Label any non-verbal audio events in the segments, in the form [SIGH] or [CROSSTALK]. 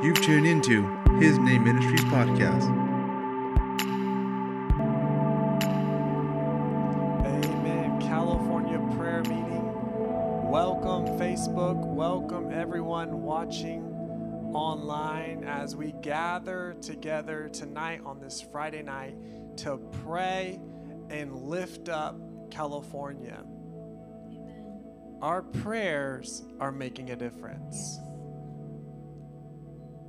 You've tuned into His Name Ministries podcast. Amen. California prayer meeting. Welcome, Facebook. Welcome, everyone watching online as we gather together tonight on this Friday night to pray and lift up California. Our prayers are making a difference.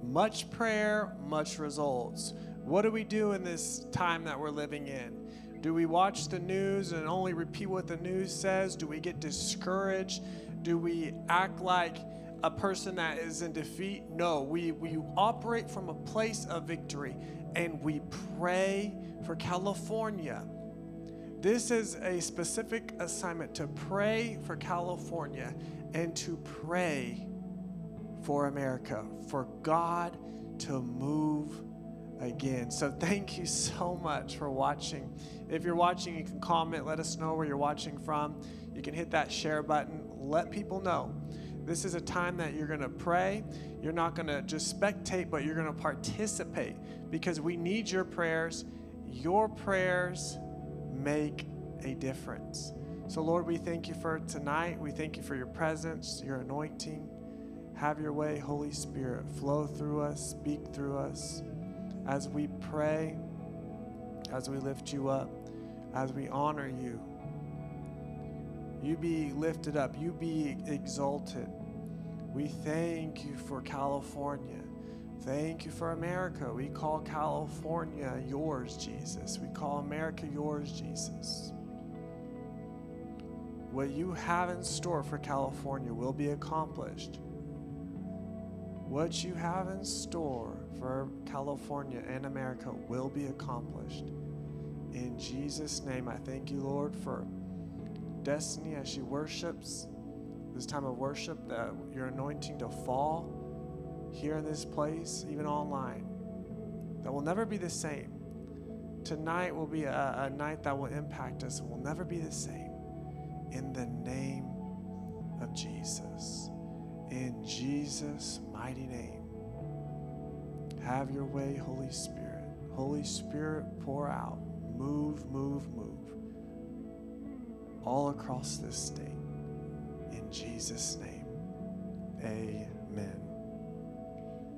Much prayer, much results. What do we do in this time that we're living in? Do we watch the news and only repeat what the news says? Do we get discouraged? Do we act like a person that is in defeat? No, we, we operate from a place of victory and we pray for California. This is a specific assignment to pray for California and to pray for America, for God to move again. So thank you so much for watching. If you're watching, you can comment, let us know where you're watching from. You can hit that share button, let people know. This is a time that you're going to pray. You're not going to just spectate, but you're going to participate because we need your prayers. Your prayers make a difference. So, Lord, we thank you for tonight. We thank you for your presence, your anointing. Have your way, Holy Spirit. Flow through us, speak through us as we pray, as we lift you up, as we honor you. You be lifted up, you be exalted. We thank you for California. Thank you for America. We call California yours, Jesus. We call America yours, Jesus. What you have in store for California will be accomplished. What you have in store for California and America will be accomplished. In Jesus' name, I thank you, Lord, for Destiny as she worships this time of worship, that your anointing to fall here in this place, even online, that will never be the same. Tonight will be a, a night that will impact us and will never be the same. In the name of Jesus. In Jesus' mighty name. Have your way, Holy Spirit. Holy Spirit, pour out. Move, move, move. All across this state. In Jesus' name. Amen.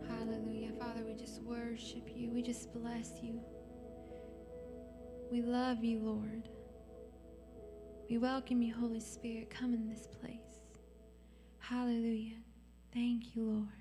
Hallelujah. Father, we just worship you. We just bless you. We love you, Lord. We welcome you, Holy Spirit. Come in this place. Hallelujah. Thank you, Lord.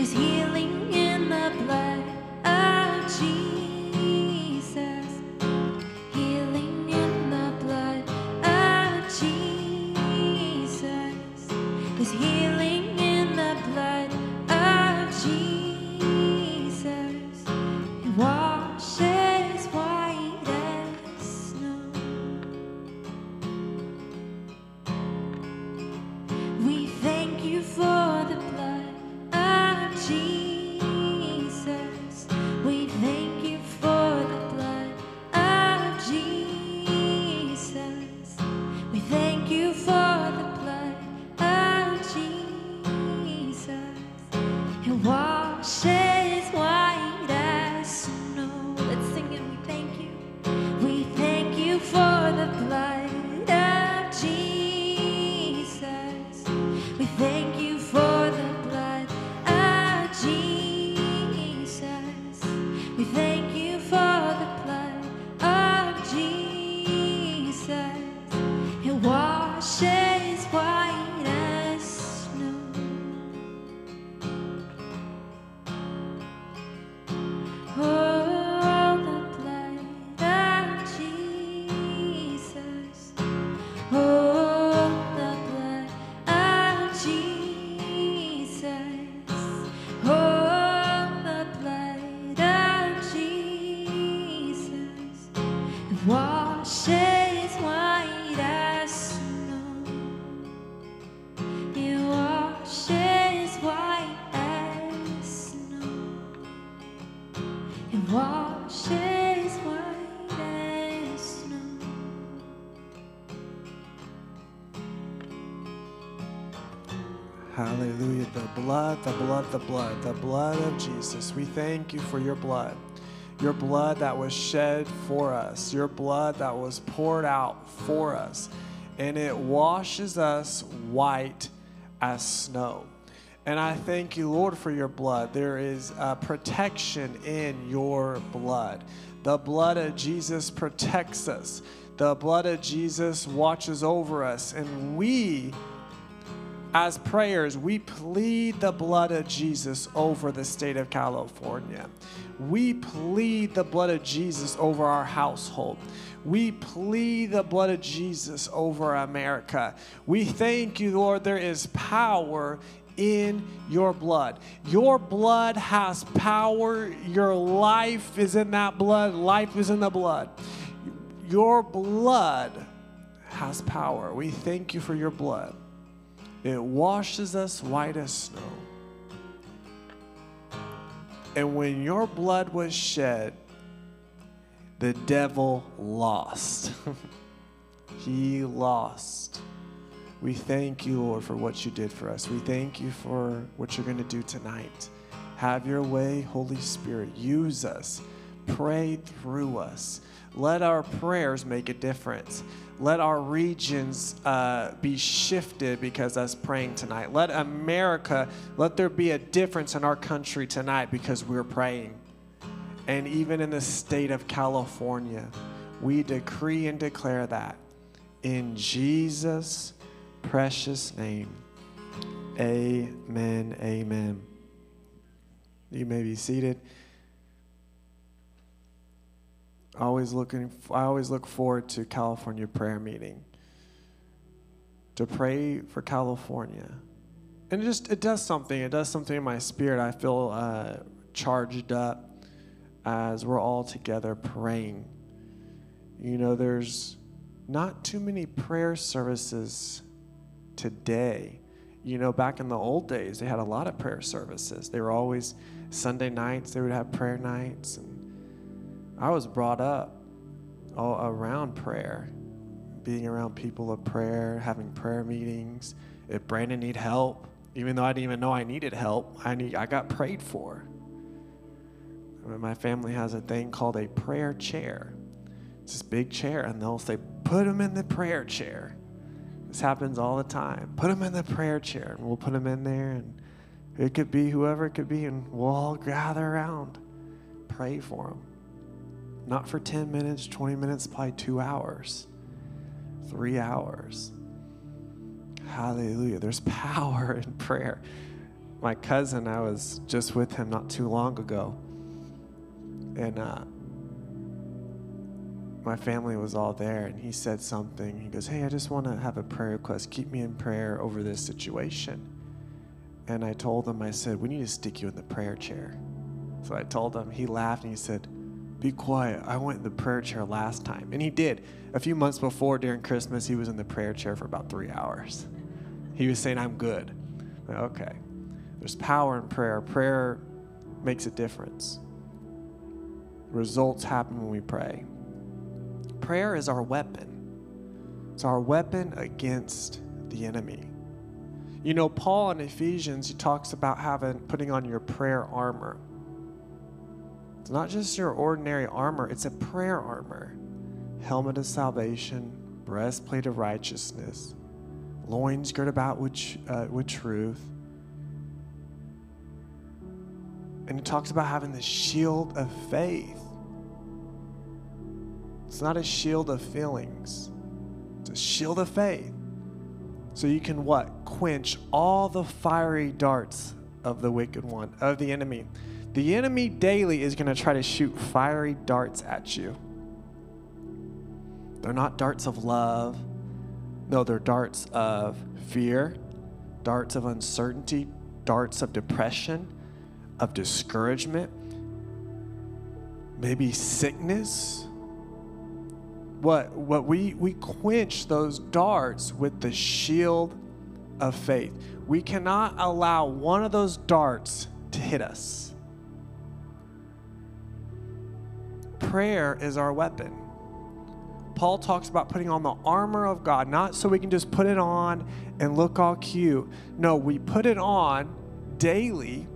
There's healing the blood, the blood, of Jesus. We thank you for your blood. Your blood that was shed for us, your blood that was poured out for us, and it washes us white as snow. And I thank you, Lord, for your blood. There is protection in your blood. The blood of Jesus protects us. The blood of Jesus watches over us. And we, as prayers, we plead the blood of Jesus over the state of California. We plead the blood of Jesus over our household. We plead the blood of Jesus over America. We thank you, Lord, there is power in your blood. Your blood has power. Your life is in that blood. Life is in the blood. Your blood has power. We thank you for your blood. It washes us white as snow. And when your blood was shed, the devil lost. [LAUGHS] he lost. We thank you, Lord, for what you did for us. We thank you for what you're going to do tonight. Have your way, Holy Spirit. Use us. Pray through us. Let our prayers make a difference. Let our regions uh, be shifted because us praying tonight. Let America, let there be a difference in our country tonight because we're praying. And even in the state of California, we decree and declare that in Jesus' precious name. Amen. Amen. You may be seated. Always looking I always look forward to California prayer meeting. To pray for California. And it just it does something. It does something in my spirit. I feel uh, charged up as we're all together praying. You know, there's not too many prayer services today. You know, back in the old days, they had a lot of prayer services. They were always Sunday nights, they would have prayer nights. And I was brought up all around prayer, being around people of prayer, having prayer meetings. If Brandon need help, even though I didn't even know I needed help, I need I got prayed for. My family has a thing called a prayer chair. It's this big chair, and they'll say, "Put him in the prayer chair." This happens all the time. Put him in the prayer chair, and we'll put him in there, and it could be whoever it could be, and we'll all gather around, pray for him. Not for 10 minutes, 20 minutes, probably two hours, three hours. Hallelujah. There's [LAUGHS] power in prayer. My cousin, I was just with him not too long ago. And uh, my family was all there, and he said something. He goes, Hey, I just want to have a prayer request. Keep me in prayer over this situation. And I told him, I said, We need to stick you in the prayer chair. So I told him, he laughed and he said, Be quiet. I went in the prayer chair last time. And he did. A few months before during Christmas, he was in the prayer chair for about three hours. He was saying, I'm good. Like, okay. There's power in prayer. Prayer makes a difference. Results happen when we pray. Prayer is our weapon. It's our weapon against the enemy. You know, Paul in Ephesians, he talks about having putting on your prayer armor. It's not just your ordinary armor, it's a prayer armor. Helmet of salvation, breastplate of righteousness, loins girt about with, uh, with truth. And it talks about having the shield of faith. It's not a shield of feelings, it's a shield of faith. So you can what? Quench all the fiery darts of the wicked one, of the enemy. The enemy daily is going to try to shoot fiery darts at you. They're not darts of love. No, they're darts of fear, darts of uncertainty, darts of depression, of discouragement, maybe sickness. What, what we, we quench those darts with the shield of faith. We cannot allow one of those darts to hit us. Prayer is our weapon. Paul talks about putting on the armor of God, not so we can just put it on and look all cute. No, we put it on daily.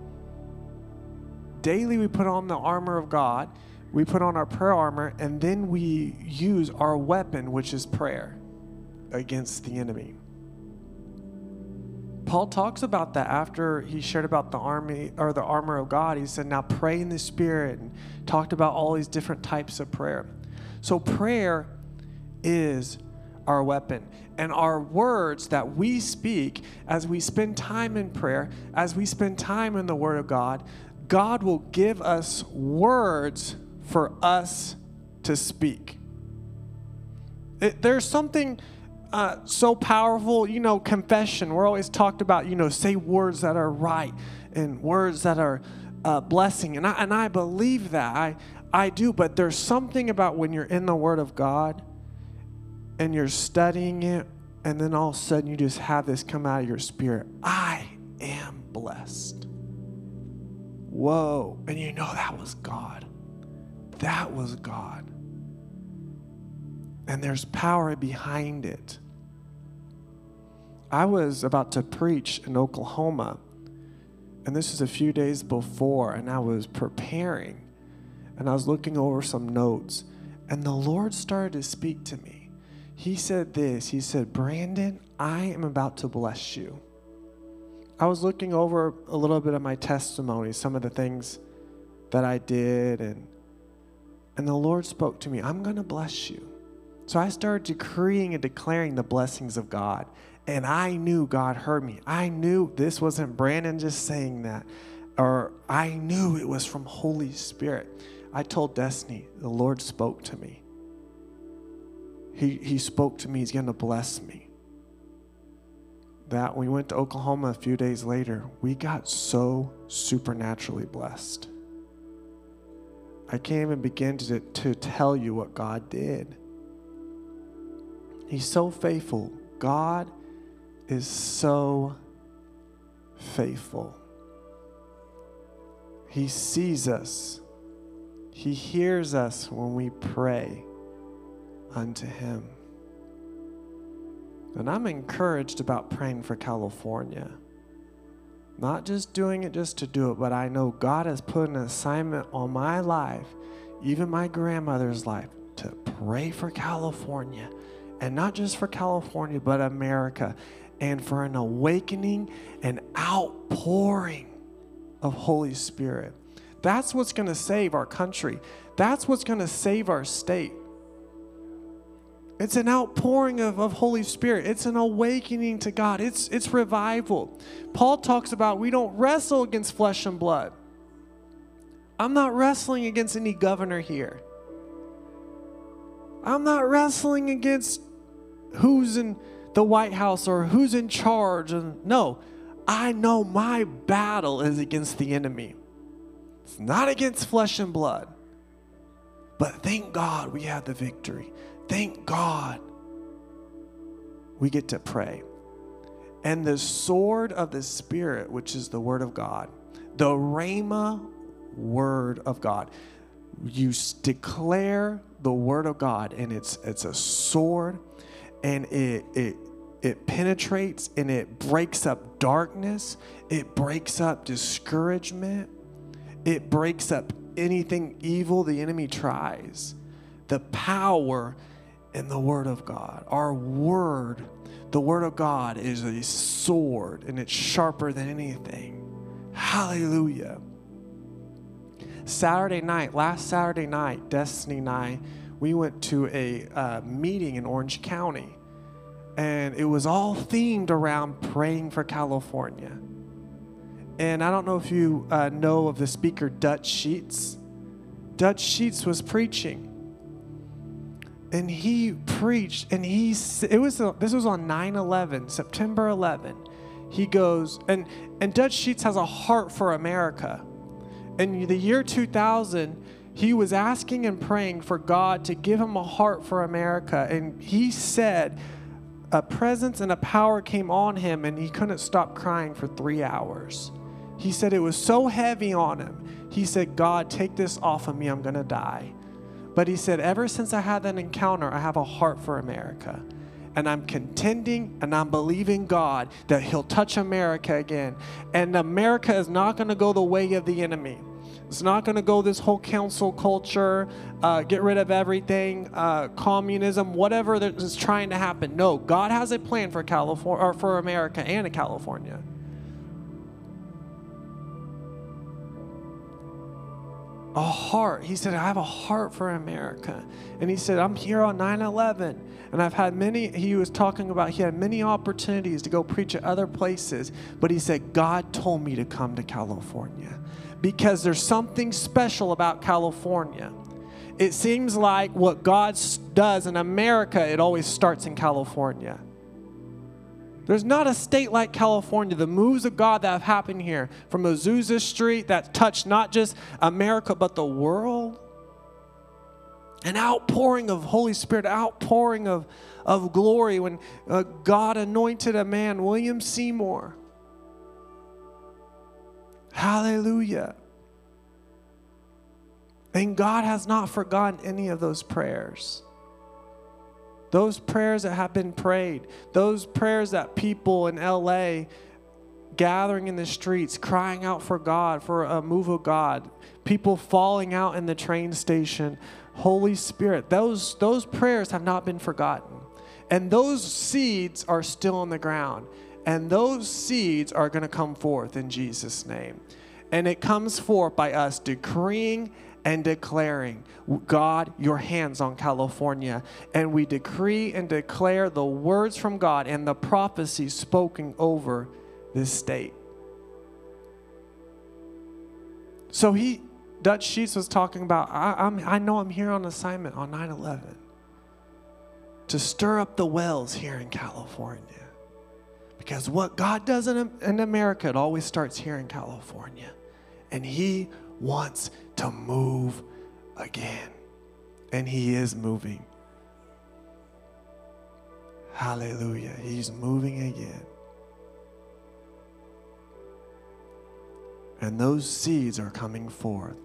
Daily, we put on the armor of God, we put on our prayer armor, and then we use our weapon, which is prayer, against the enemy. Paul talks about that after he shared about the army or the armor of God. He said, "Now pray in the Spirit," and talked about all these different types of prayer. So prayer is our weapon. And our words that we speak as we spend time in prayer, as we spend time in the Word of God, God will give us words for us to speak. It, there's something uh, so powerful, you know, confession. We're always talked about, you know, say words that are right and words that are uh, blessing. And I, and I believe that. I, I do. But there's something about when you're in the Word of God and you're studying it, and then all of a sudden you just have this come out of your spirit I am blessed. Whoa. And you know that was God. That was God. And there's power behind it. I was about to preach in Oklahoma, and this is a few days before, and I was preparing, and I was looking over some notes, and the Lord started to speak to me he said this He said, Brandon, I am about to bless you. I was looking over a little bit of my testimony, some of the things that I did, and, and the Lord spoke to me, I'm going to bless you. So I started decreeing and declaring the blessings of God. And I knew God heard me. I knew this wasn't Brandon just saying that, or I knew it was from Holy Spirit. I told Destiny, the Lord spoke to me. He, he spoke to me, He's going to bless me. That we went to Oklahoma a few days later, we got so supernaturally blessed. I can't even begin to, to tell you what God did. He's so faithful. God is so faithful. He sees us, He hears us when we pray unto Him. And I'm encouraged about praying for California. Not just doing it just to do it, but I know God has put an assignment on my life, even my grandmother's life, to pray for California. And not just for California, but America. And for an awakening and outpouring of Holy Spirit. That's what's going to save our country. That's what's going to save our state. It's an outpouring of, of Holy Spirit. It's an awakening to God. It's, it's revival. Paul talks about we don't wrestle against flesh and blood. I'm not wrestling against any governor here. I'm not wrestling against who's in the White House or who's in charge. No, I know my battle is against the enemy. It's not against flesh and blood. But thank God we have the victory. Thank God we get to pray. And the sword of the Spirit, which is the Word of God, the Rhema Word of God, you declare the Word of God, and it's it's a sword, and it it it penetrates and it breaks up darkness, it breaks up discouragement, it breaks up anything evil the enemy tries. The power in the Word of God. Our Word, the Word of God, is a sword and it's sharper than anything. Hallelujah. Saturday night, last Saturday night, Destiny I, we went to a uh, meeting in Orange County, and it was all themed around praying for California. And I don't know if you uh, know of the speaker Dutch Sheets. Dutch Sheets was preaching and he preached and he it was this was on 9-11 september 11 he goes and and dutch sheets has a heart for america in the year 2000 he was asking and praying for god to give him a heart for america and he said a presence and a power came on him and he couldn't stop crying for three hours he said it was so heavy on him he said god take this off of me i'm going to die But he said, ever since I had that encounter, I have a heart for America. And I'm contending and I'm believing God that He'll touch America again. And America is not going to go the way of the enemy. It's not going to go this whole cancel culture, uh, get rid of everything, uh, communism, whatever that is trying to happen. No, God has a plan for California or for America and California. a heart. He said, I have a heart for America. And he said, I'm here on 9 11. And I've had many, he was talking about, he had many opportunities to go preach at other places. But he said, God told me to come to California because there's something special about California. It seems like what God does in America, it always starts in California. There's not a state like California. The moves of God that have happened here from Azusa Street that touched not just America, but the world. An outpouring of Holy Spirit, outpouring of, of glory when uh, God anointed a man, William Seymour. Hallelujah. And God has not forgotten any of those prayers. Those prayers that have been prayed, those prayers that people in LA gathering in the streets, crying out for God, for a move of God, people falling out in the train station, Holy Spirit, those, those prayers have not been forgotten. And those seeds are still in the ground. And those seeds are going to come forth in Jesus' name. And it comes forth by us decreeing and declaring, God, your hands on California. And we decree and declare the words from God and the prophecy spoken over this state. So he, Dutch Sheets was talking about, I, I'm, I know I'm here on assignment on 9 11 to stir up the wells here in California. Because what God does in, in America, it always starts here in California. And He wants to move again. And He is moving. Hallelujah. He's moving again. And those seeds are coming forth.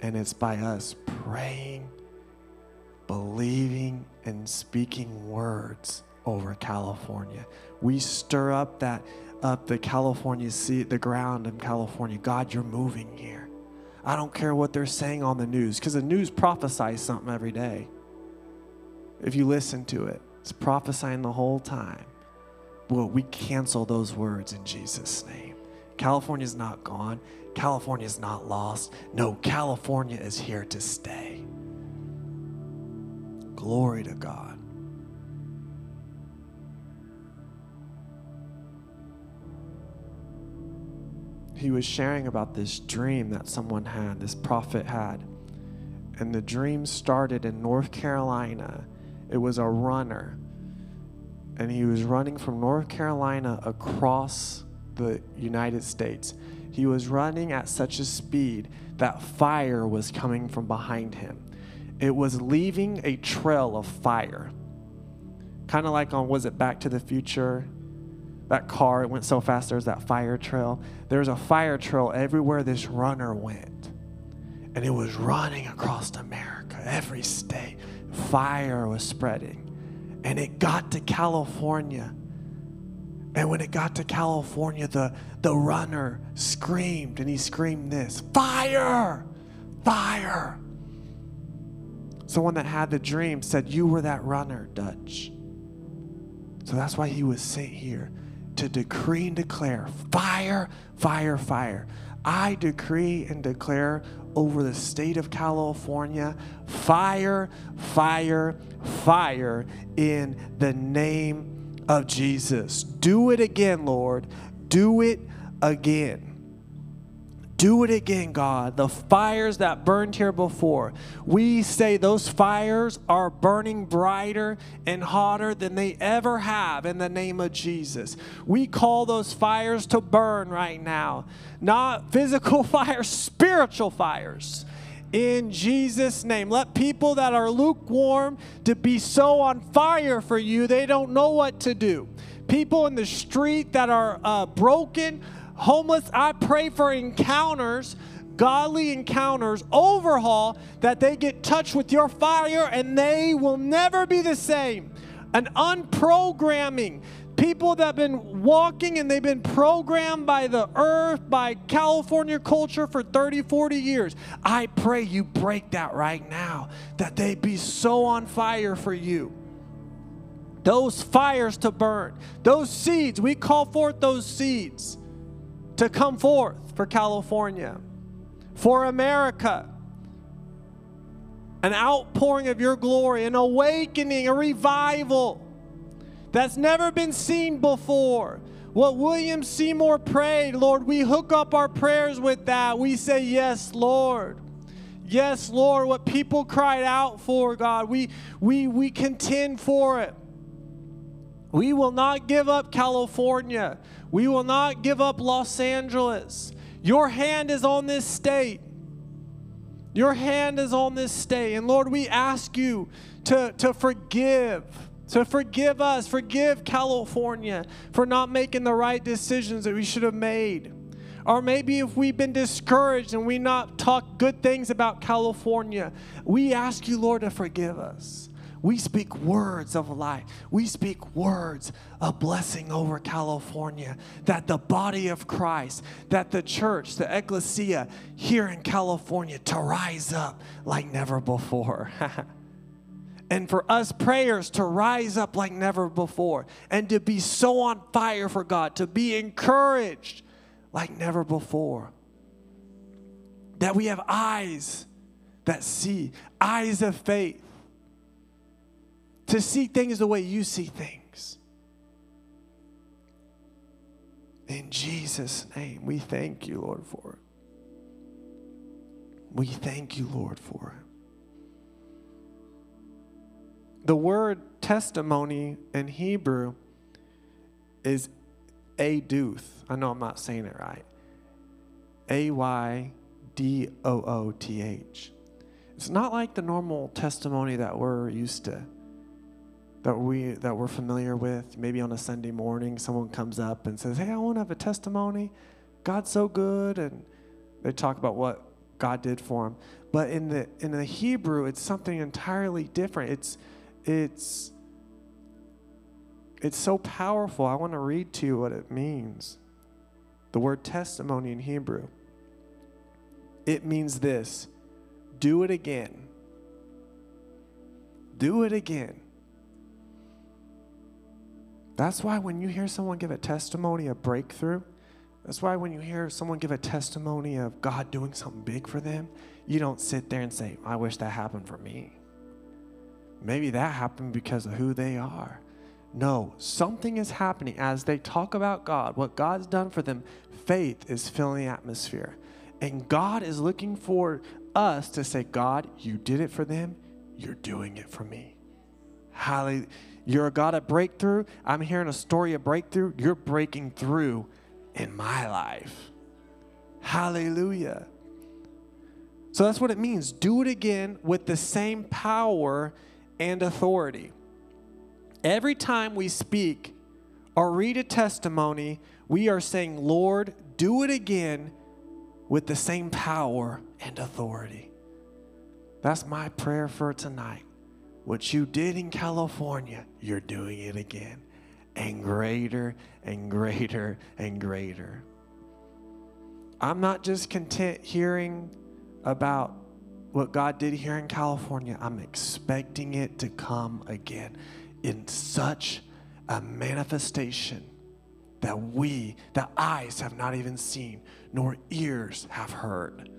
And it's by us praying, believing, and speaking words over California. We stir up that up the California seed, the ground in California. God, you're moving here. I don't care what they're saying on the news because the news prophesies something every day. If you listen to it, it's prophesying the whole time. Well, we cancel those words in Jesus' name. California's not gone. California's not lost. No, California is here to stay. Glory to God. He was sharing about this dream that someone had, this prophet had. And the dream started in North Carolina. It was a runner. And he was running from North Carolina across the United States. He was running at such a speed that fire was coming from behind him. It was leaving a trail of fire. Kind of like on, was it Back to the Future? That car, it went so fast, there's that fire trail. There's a fire trail everywhere this runner went. And it was running across America, every state. Fire was spreading. And it got to California. And when it got to California, the, the runner screamed, and he screamed this Fire! Fire! Someone that had the dream said, You were that runner, Dutch. So that's why he was sent here to decree and declare fire, fire, fire. I decree and declare over the state of California fire, fire, fire in the name of Jesus. Do it again, Lord. Do it again. Do it again, God. The fires that burned here before. We say those fires are burning brighter and hotter than they ever have in the name of Jesus. We call those fires to burn right now. Not physical [LAUGHS] fires, spiritual fires. In Jesus' name. Let people that are lukewarm to be so on fire for you, they don't know what to do. People in the street that are uh, broken, homeless, I pray for encounters. godly encounters, overhaul, that they get touched with your fire and they will never be the same. An unprogramming. People that have been walking and they've been programmed by the earth, by California culture for 30, 40 years. I pray you break that right now, that they be so on fire for you those fires to burn, those seeds, we call forth those seeds to come forth for California, for America. An outpouring of your glory, an awakening, a revival that's never been seen before. What William Seymour prayed, Lord, we hook up our prayers with that. We say, Yes, Lord. Yes, Lord, what people cried out for, God, we, we, we contend for it. We will not give up California. We will not give up Los Angeles. Your hand is on this state. Your hand is on this state. And Lord, we ask you to, to forgive, to forgive us, forgive California for not making the right decisions that we should have made. Or maybe if we've been discouraged and we not talk good things about California, we ask you, Lord, to forgive us. We speak words of life. We speak words of blessing over California. That the body of Christ, that the church, the ecclesia here in California to rise up like never before. [LAUGHS] and for us prayers to rise up like never before and to be so on fire for God, to be encouraged like never before. That we have eyes that see, eyes of faith to see things the way you see things. In Jesus' name, we thank you, Lord, for it. We thank you, Lord, for it. The word testimony in Hebrew is aduth. I know I'm not saying it right. A Y D O O T H. It's not like the normal testimony that we're used to that we that we're familiar with. Maybe on a Sunday morning, someone comes up and says, "Hey, I want to have a testimony. God's so good," and they talk about what God did for them. But in the in the Hebrew, it's something entirely different. It's it's it's so powerful. I want to read to you what it means. The word testimony in Hebrew. It means this: do it again. Do it again. That's why when you hear someone give a testimony of breakthrough, that's why when you hear someone give a testimony of God doing something big for them, you don't sit there and say, I wish that happened for me. Maybe that happened because of who they are. No, something is happening as they talk about God, what God's done for them. Faith is filling the atmosphere. And God is looking for us to say, God, you did it for them, you're doing it for me. Hallelujah. You're a God of breakthrough. I'm hearing a story of breakthrough. You're breaking through in my life. Hallelujah. So that's what it means. Do it again with the same power and authority. Every time we speak or read a testimony, we are saying, Lord, do it again with the same power and authority. That's my prayer for tonight. What you did in California, you're doing it again. And greater and greater and greater. I'm not just content hearing about what God did here in California. I'm expecting it to come again in such a manifestation that we, the eyes have not even seen, nor ears have heard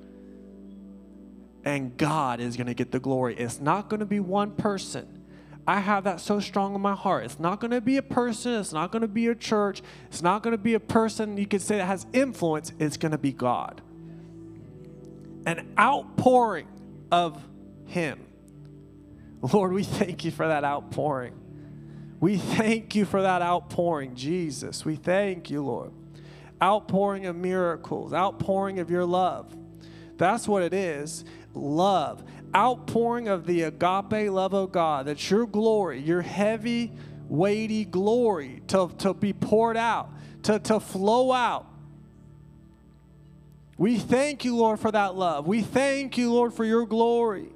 and God is going to get the glory. It's not going to be one person. I have that so strong in my heart. It's not going to be a person. It's not going to be a church. It's not going to be a person you could say that has influence. It's going to be God. An outpouring of Him. Lord, we thank you for that outpouring. We thank you for that outpouring, Jesus. We thank you, Lord. Outpouring of miracles, outpouring of your love. That's what it is love, outpouring of the agape love of God. That's your glory, your heavy, weighty glory to, to be poured out, to, to flow out. We thank you, Lord, for that love. We thank you, Lord, for your glory.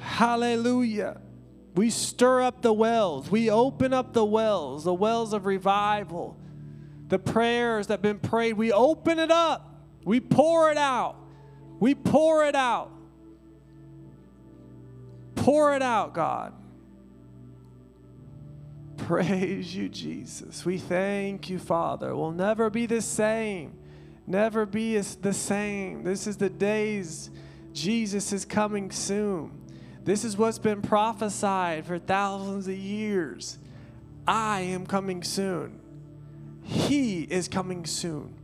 Hallelujah. We stir up the wells. We open up the wells, the wells of revival. The prayers that have been prayed, we open it up. We pour it out. We pour it out. Pour it out, God. [LAUGHS] Praise you, Jesus. We thank you, Father. We'll never be the same. Never be the same. This is the days Jesus is coming soon. This is what's been prophesied for thousands of years. I am coming soon. He is coming soon.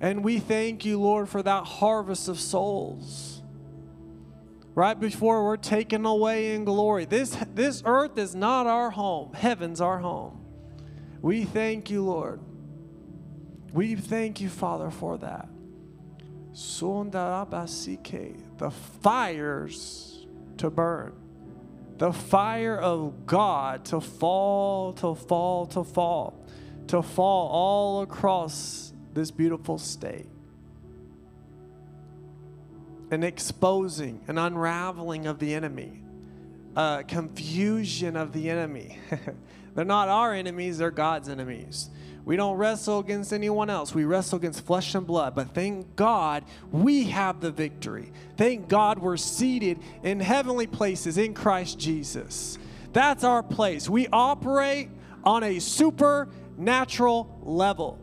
And we thank you, Lord, for that harvest of souls. Right before we're taken away in glory. This, this earth is not our home, heaven's our home. We thank you, Lord. We thank you, Father, for that. The fires to burn. The fire of God to fall, to fall, to fall, to fall all across this beautiful state. An exposing, an unraveling of the enemy, a confusion of the enemy. [LAUGHS] they're not our enemies, they're God's enemies. We don't wrestle against anyone else. We wrestle against flesh and blood. But thank God we have the victory. Thank God we're seated in heavenly places in Christ Jesus. That's our place. We operate on a supernatural level,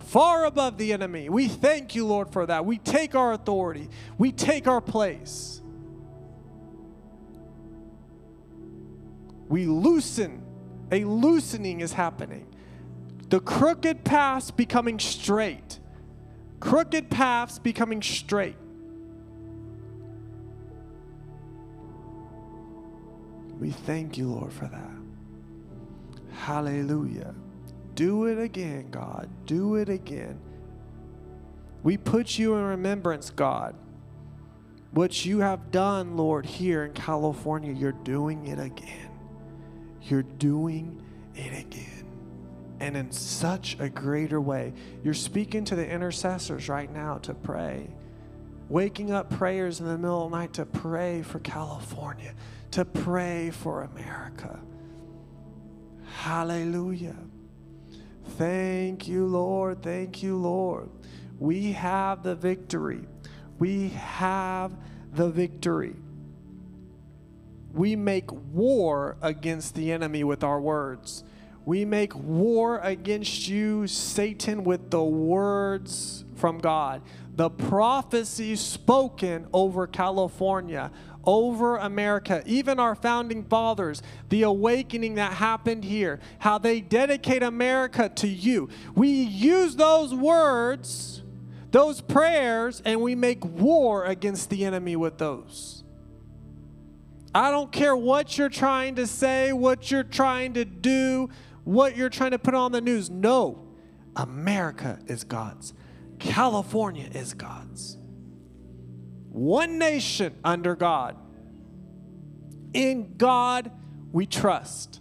far above the enemy. We thank you, Lord, for that. We take our authority, we take our place. We loosen, a loosening is happening the crooked paths becoming straight. Crooked paths becoming straight. We thank you, Lord, for that. Hallelujah. Do it again, God. Do it again. We put you in remembrance, God. What you have done, Lord, here in California, you're doing it again. You're doing it again and in such a greater way. You're speaking to the intercessors right now to pray. Waking up prayers in the middle of the night to pray for California, to pray for America. Hallelujah. Thank you, Lord. Thank you, Lord. We have the victory. We have the victory. We make war against the enemy with our words. We make war against you, Satan, with the words from God. The prophecy spoken over California, over America, even our founding fathers, the awakening that happened here, how they dedicate America to you. We use those words, those prayers, and we make war against the enemy with those. I don't care what you're trying to say, what you're trying to do what you're trying to put on the news. No, America is God's, California is God's. One nation under God. In God we trust.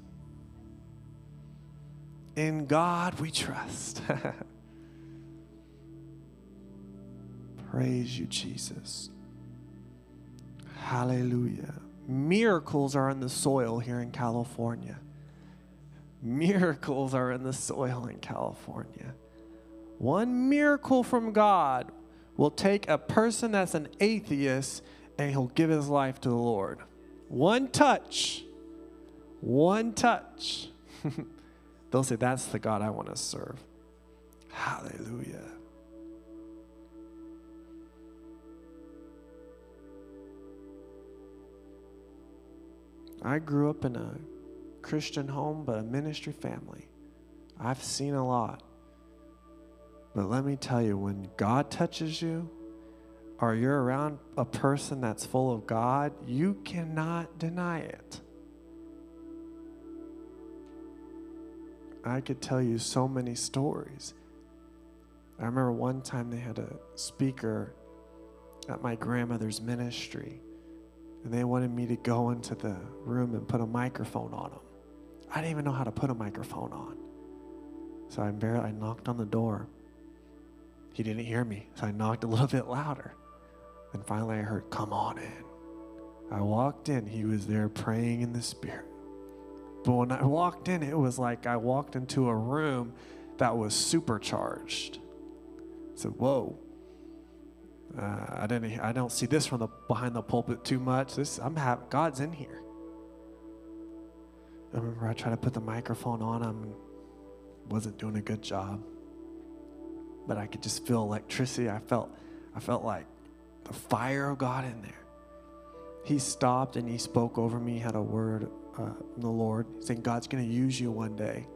In God we trust. [LAUGHS] Praise you, Jesus. Hallelujah. Miracles are in the soil here in California. Miracles are in the soil in California. One miracle from God will take a person that's an atheist and he'll give his life to the Lord. One touch, one touch. [LAUGHS] They'll say, That's the God I want to serve. Hallelujah. I grew up in a Christian home, but a ministry family. I've seen a lot. But let me tell you, when God touches you, or you're around a person that's full of God, you cannot deny it. I could tell you so many stories. I remember one time they had a speaker at my grandmother's ministry, and they wanted me to go into the room and put a microphone on them. I didn't even know how to put a microphone on. So I barely I knocked on the door. He didn't hear me, so I knocked a little bit louder. And finally I heard, Come on in. I walked in, he was there praying in the spirit. But when I walked in, it was like I walked into a room that was supercharged. I said, Whoa. Uh, I didn't. I don't see this from the behind the pulpit too much. This I'm have God's in here. I remember I tried to put the microphone on him wasn't doing a good job. But I could just feel electricity. I felt I felt like the fire of God in there. He stopped and he spoke over me, had a word uh, from the Lord, saying, God's going to use you one day.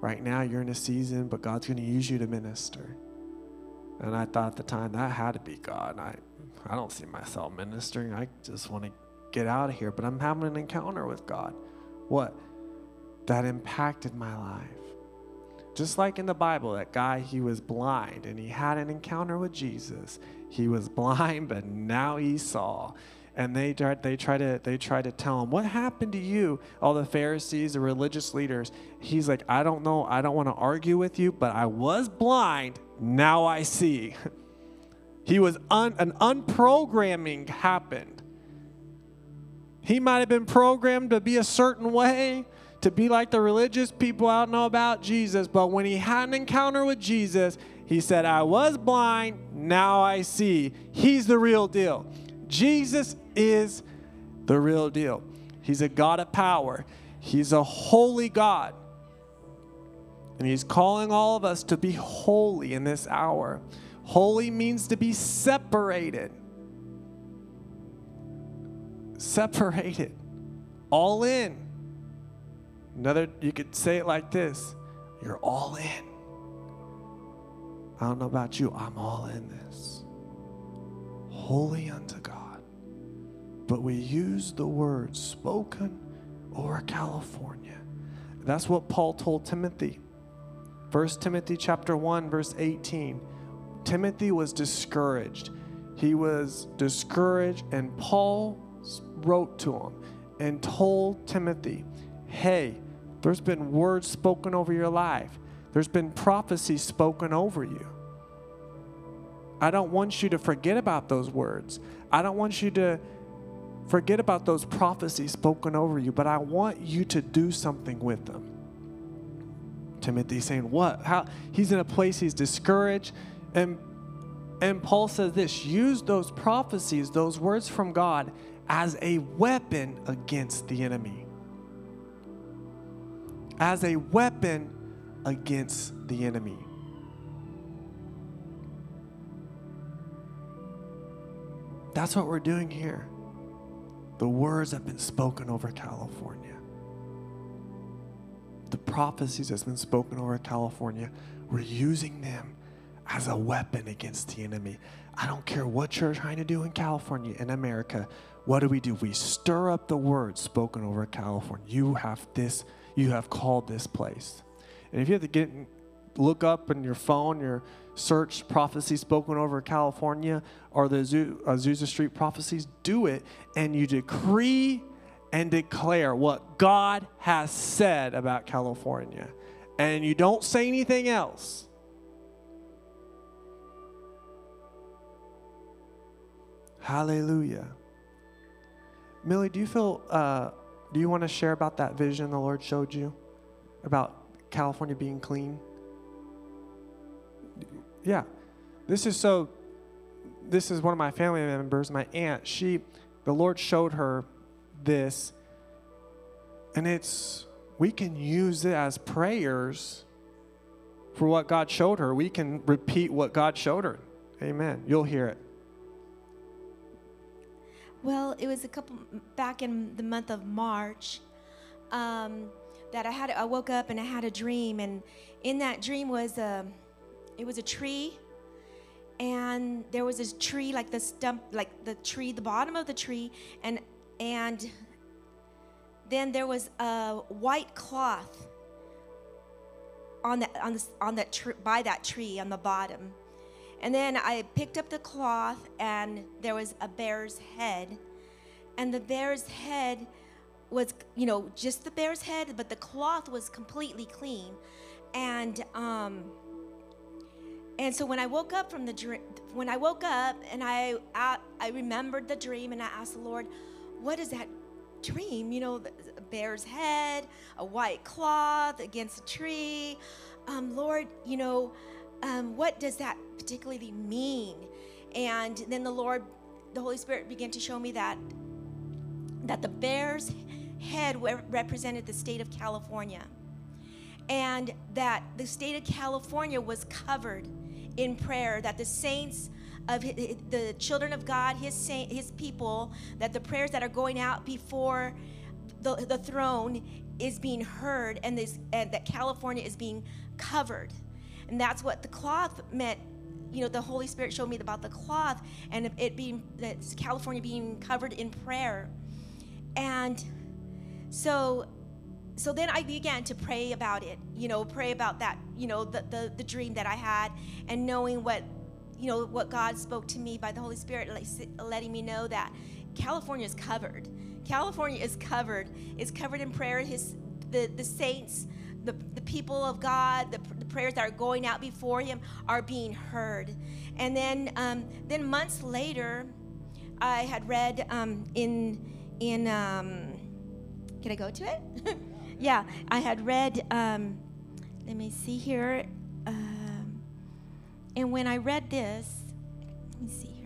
Right now, you're in a season, but God's going to use you to minister. And I thought at the time that had to be God. I, I don't see myself ministering. I just want to get out of here. But I'm having an encounter with God. What? That impacted my life. Just like in the Bible, that guy, he was blind and he had an encounter with Jesus. He was [LAUGHS] blind, but now he saw. And they tried, they try to they try to tell him what happened to you. All the Pharisees, the religious leaders. He's like, I don't know. I don't want to argue with you, but I was blind. Now I see. [LAUGHS] He was un, an unprogramming happened. He might have been programmed to be a certain way, to be like the religious people out know about Jesus, but when he had an encounter with Jesus, he said, I was blind, now I see. He's the real deal. Jesus is the real deal. He's a God of power, He's a holy God. And He's calling all of us to be holy in this hour. Holy means to be separated. Separated. All in. Another, you could say it like this You're all in. I don't know about you, I'm all in this. Holy unto God. But we use the word spoken over California. That's what Paul told Timothy. 1 Timothy chapter 1 verse 18. Timothy was discouraged. He was discouraged and Paul wrote to him and told Timothy, "Hey, there's been words spoken over your life. There's been prophecies spoken over you. I don't want you to forget about those words. I don't want you to forget about those prophecies spoken over you, but I want you to do something with them. Timothy saying, What? How? He's in a place he's discouraged. And, and Paul says this use those prophecies, those words from God, as a weapon against the enemy. As a weapon against the enemy. That's what we're doing here. The words have been spoken over California. The prophecies that's been spoken over California, we're using them as a weapon against the enemy. I don't care what you're trying to do in California, in America. What do we do? We stir up the words spoken over California. You have this, you have called this place. And if you have to get look up in your phone, your search prophecy spoken over California or the Azusa Street prophecies, do it and you decree and declare what God has said about California. And you don't say anything else. Hallelujah. Millie, do you feel, uh, do you want to share about that vision the Lord showed you about California being clean? Yeah. This is so, this is one of my family members, my aunt. She, the Lord showed her this, and it's, we can use it as prayers for what God showed her. We can repeat what God showed her. Amen. You'll hear it. Well, it was a couple back in the month of March um, that I had. I woke up and I had a dream, and in that dream was a, it was a tree, and there was this tree, like the stump, like the tree, the bottom of the tree, and and then there was a white cloth on that on the on that tree by that tree on the bottom and then I picked up the cloth, and there was a bear's head. And the bear's head was, you know, just the bear's head, but the cloth was completely clean. And um, And so when I woke up from the dream, when I woke up and I, I remembered the dream and I asked the Lord, what is that dream? You know, a bear's head, a white cloth against a tree. Um, Lord, you know, um, what does that particularly mean? And then the Lord, the Holy Spirit began to show me that that the bear's head represented the state of California and that the state of California was covered in prayer, that the saints of the children of God, his saint, his people, that the prayers that are going out before the, the throne is being heard, and this and that California is being covered, and that's what the cloth meant. You know, the Holy Spirit showed me about the cloth and it being that California being covered in prayer, and so so then I began to pray about it, you know, pray about that, you know, the, the, the dream that I had and knowing what, you know, what God spoke to me by the Holy Spirit, like, letting me know that California is covered. California is covered. It's covered in prayer. His, the, the saints, the, the people of God, the, the prayers that are going out before him are being heard. And then, um, then months later, I had read um, in, in, um, can I go to it? [LAUGHS] yeah, I had read, um, let me see here. Um, and when I read this, let me see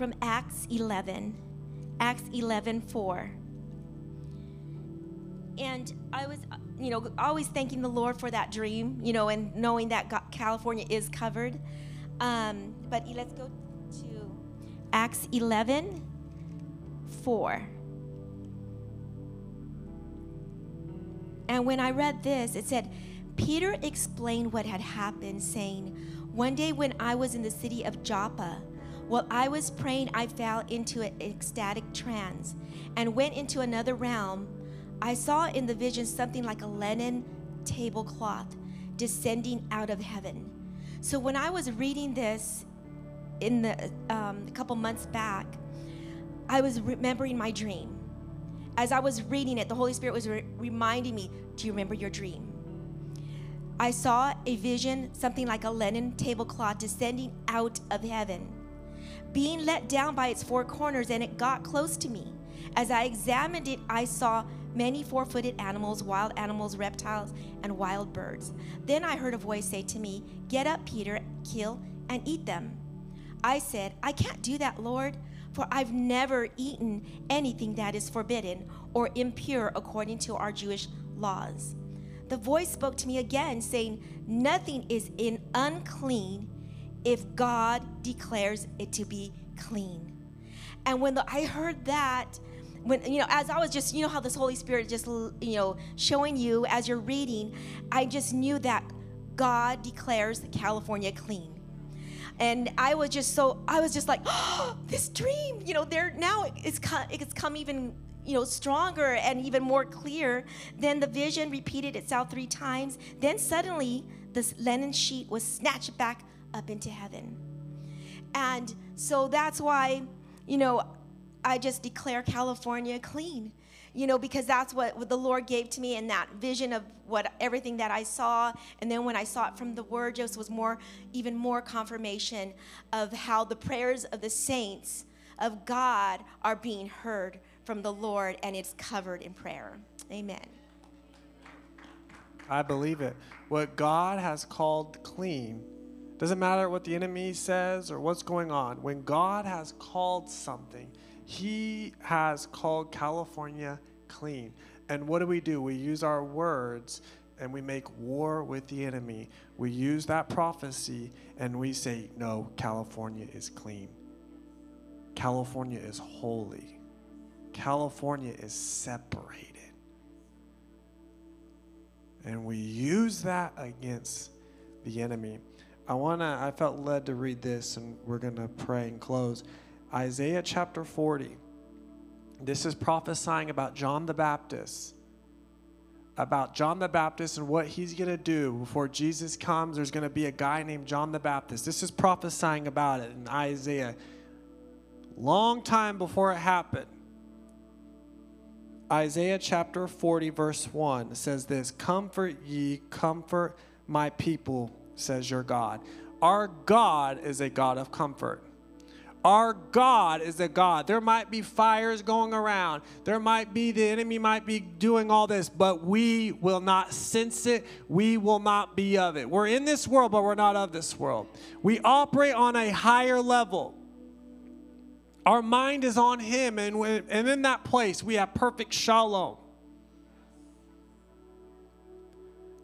From Acts 11, Acts 11 4. And I was, you know, always thanking the Lord for that dream, you know, and knowing that California is covered. Um, but let's go to Acts 11 4. And when I read this, it said, Peter explained what had happened, saying, One day when I was in the city of Joppa, while I was praying, I fell into an ecstatic trance and went into another realm. I saw in the vision something like a linen tablecloth descending out of heaven. So when I was reading this in the um, a couple months back, I was remembering my dream. As I was reading it, the Holy Spirit was re- reminding me, Do you remember your dream? I saw a vision, something like a linen tablecloth descending out of heaven, being let down by its four corners, and it got close to me. As I examined it, I saw many four footed animals, wild animals, reptiles, and wild birds. Then I heard a voice say to me, Get up, Peter, kill and eat them. I said, I can't do that, Lord, for I've never eaten anything that is forbidden or impure according to our Jewish laws. The voice spoke to me again, saying, Nothing is in unclean if God declares it to be clean. And when the, I heard that, when you know, as I was just, you know, how this Holy Spirit just, you know, showing you as you're reading, I just knew that God declares California clean and I was just so I was just like, oh, [GASPS] this dream, you know, there now it's come, it's come even you know stronger and even more clear. Then the vision repeated itself three times. Then suddenly this linen sheet was snatched back up into heaven, and so that's why you know I just declare California clean you know, because that's what, what the Lord gave to me in that vision of what everything that I saw. And then when I saw it from the Word, just was more, even more confirmation of how the prayers of the saints of God are being heard from the Lord, and it's covered in prayer. Amen. I believe it. What God has called clean, doesn't matter what the enemy says or what's going on. When God has called something, He has called California clean. And what do we do? We use our words and we make war with the enemy. We use that prophecy and we say, No, California is clean. California is holy. California is separated. And we use that against the enemy. I want to, I felt led to read this and we're going to pray and close. Isaiah chapter 40. This is prophesying about John the Baptist. about John the Baptist and what he's going to do before Jesus comes. There's going to be a guy named John the Baptist. This is prophesying about it in Isaiah. Long time before it happened. Isaiah chapter 40, verse 1 says this Comfort ye, comfort my people, says your God. Our God is a God of comfort. Our God is a God. There might be fires going around. There might be, the enemy might be doing all this, but we will not sense it. We will not be of it. We're in this world, but we're not of this world. We operate on a higher level. Our mind is on Him, and, when, and in that place, we have perfect shalom.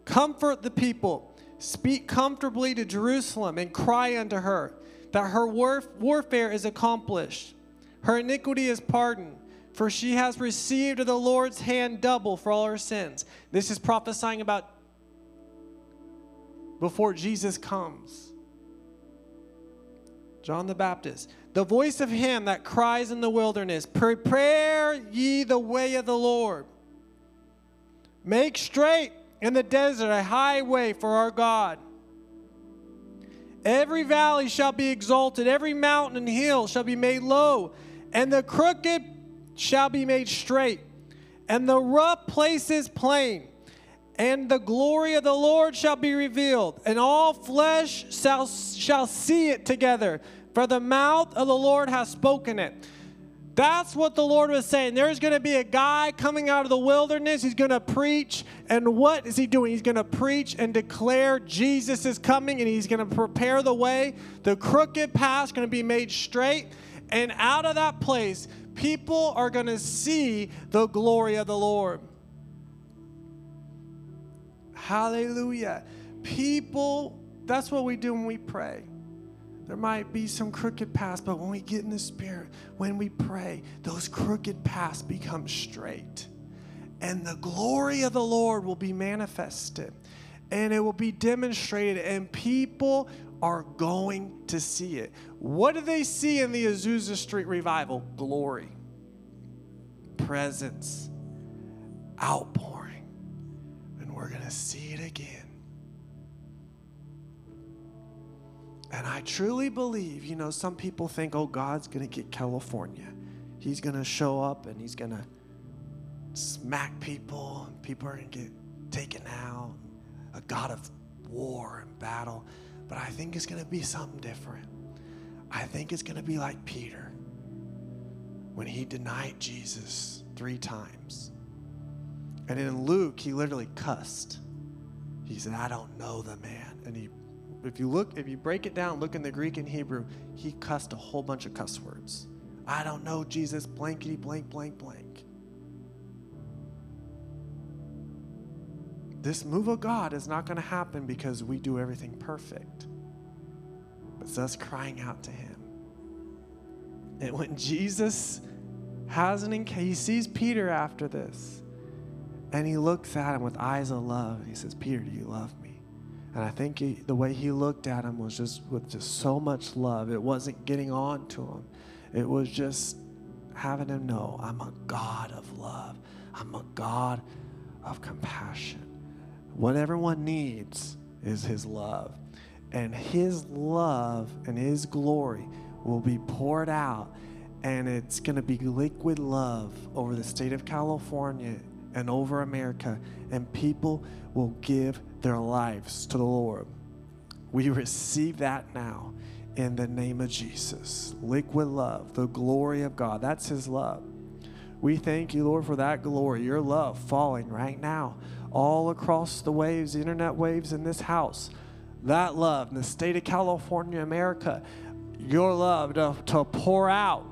Comfort the people. Speak comfortably to Jerusalem and cry unto her that her warf- warfare is accomplished. Her iniquity is pardoned, for she has received of the Lord's hand double for all her sins. This is prophesying about before Jesus comes. John the Baptist. The voice of him that cries in the wilderness, Prepare ye the way of the Lord. Make straight in the desert a highway for our God. Every valley shall be exalted, every mountain and hill shall be made low, and the crooked shall be made straight, and the rough places plain. And the glory of the Lord shall be revealed, and all flesh shall, shall see it together, for the mouth of the Lord has spoken it. That's what the Lord was saying. There's going to be a guy coming out of the wilderness. He's going to preach. And what is he doing? He's going to preach and declare Jesus is coming and he's going to prepare the way. The crooked path is going to be made straight. And out of that place, people are going to see the glory of the Lord. Hallelujah. People, that's what we do when we pray. There might be some crooked paths, but when we get in the Spirit, when we pray, those crooked paths become straight. And the glory of the Lord will be manifested and it will be demonstrated, and people are going to see it. What do they see in the Azusa Street revival? Glory, presence, outpouring. And we're going to see it again. And I truly believe, you know, some people think, oh, God's going to get California. He's going to show up and he's going to smack people, and people are going to get taken out. A God of war and battle. But I think it's going to be something different. I think it's going to be like Peter when he denied Jesus three times. And in Luke, he literally cussed. He said, I don't know the man. And he if you look, if you break it down, look in the Greek and Hebrew, he cussed a whole bunch of cuss words. I don't know Jesus, blankety blank, blank, blank. This move of God is not going to happen because we do everything perfect. But it's us crying out to him. And when Jesus has an encounter, he sees Peter after this. And he looks at him with eyes of love. He says, Peter, do you love me? And I think he, the way he looked at him was just with just so much love. It wasn't getting on to him. It was just having him know I'm a God of love. I'm a God of compassion. What everyone needs is his love. And his love and his glory will be poured out. And it's going to be liquid love over the state of California and over America. And people will give their lives to the Lord. We receive that now in the name of Jesus. Liquid love, the glory of God. That's His love. We thank you, Lord, for that glory, your love falling right now all across the waves, the internet waves in this house. That love in the state of California, America, your love to, to pour out.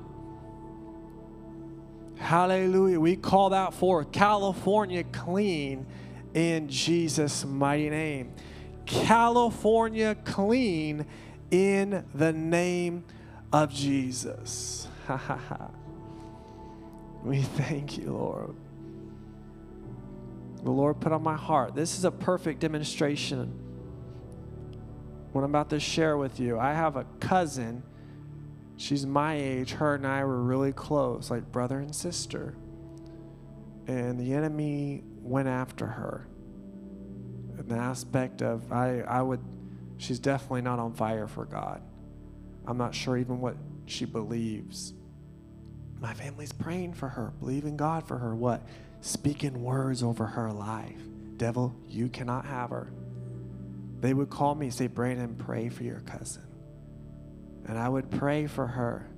Hallelujah. We call that for California clean in Jesus' mighty name. California clean in the name of Jesus. [LAUGHS] we thank you, Lord. The Lord put on my heart. This is a perfect demonstration. What I'm about to share with you, I have a cousin. She's my age. Her and I were really close, like brother and sister. and the enemy went after her. The aspect of I, I would, she's definitely not on fire for God. I'm not sure even what she believes. My family's praying for her, believing God for her. What? Speaking words over her life. Devil, you cannot have her. They would call me, say, Brandon, pray for your cousin. And I would pray for her.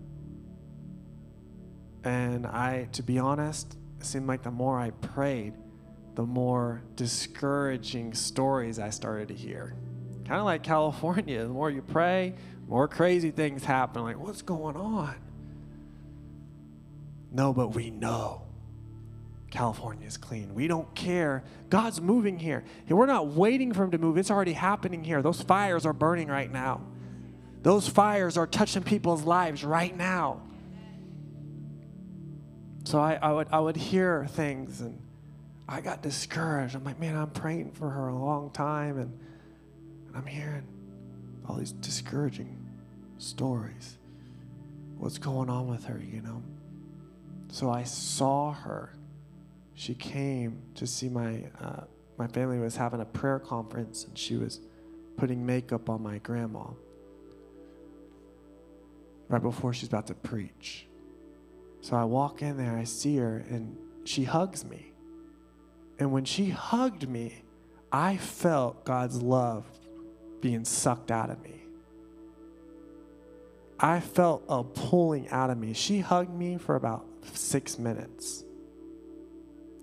And I, to be honest, it seemed like the more I prayed, the more discouraging stories I started to hear. Kind of like California. The more you pray, more crazy things happen. Like, what's going on? No, but we know California is clean. We don't care. God's moving here. We're not waiting for Him to move, it's already happening here. Those fires are burning right now. Those fires are touching people's lives right now. So I, I, would, I would hear things and I got discouraged. I'm like, man, I'm praying for her a long time and, and I'm hearing all these discouraging stories. What's going on with her, you know? So I saw her. She came to see my uh, my family was having a prayer conference, and she was putting makeup on my grandma right before she's about to preach. So I walk in there, I see her, and she hugs me. And when she hugged me, I felt God's love being sucked out of me. I felt a pulling out of me. She hugged me for about six minutes,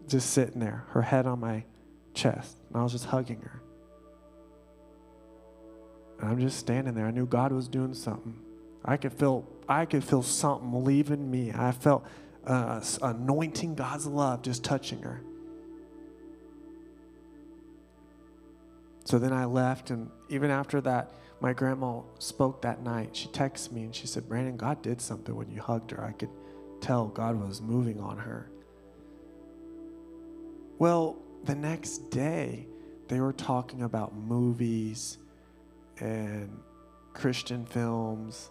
just sitting there, her head on my chest, and I was just hugging her. And I'm just standing there. I knew God was doing something. I could feel, I could feel something leaving me. I felt uh, anointing God's love just touching her. So then I left, and even after that, my grandma spoke that night. She texted me and she said, Brandon, God did something when you hugged her. I could tell God was moving on her. Well, the next day, they were talking about movies and Christian films.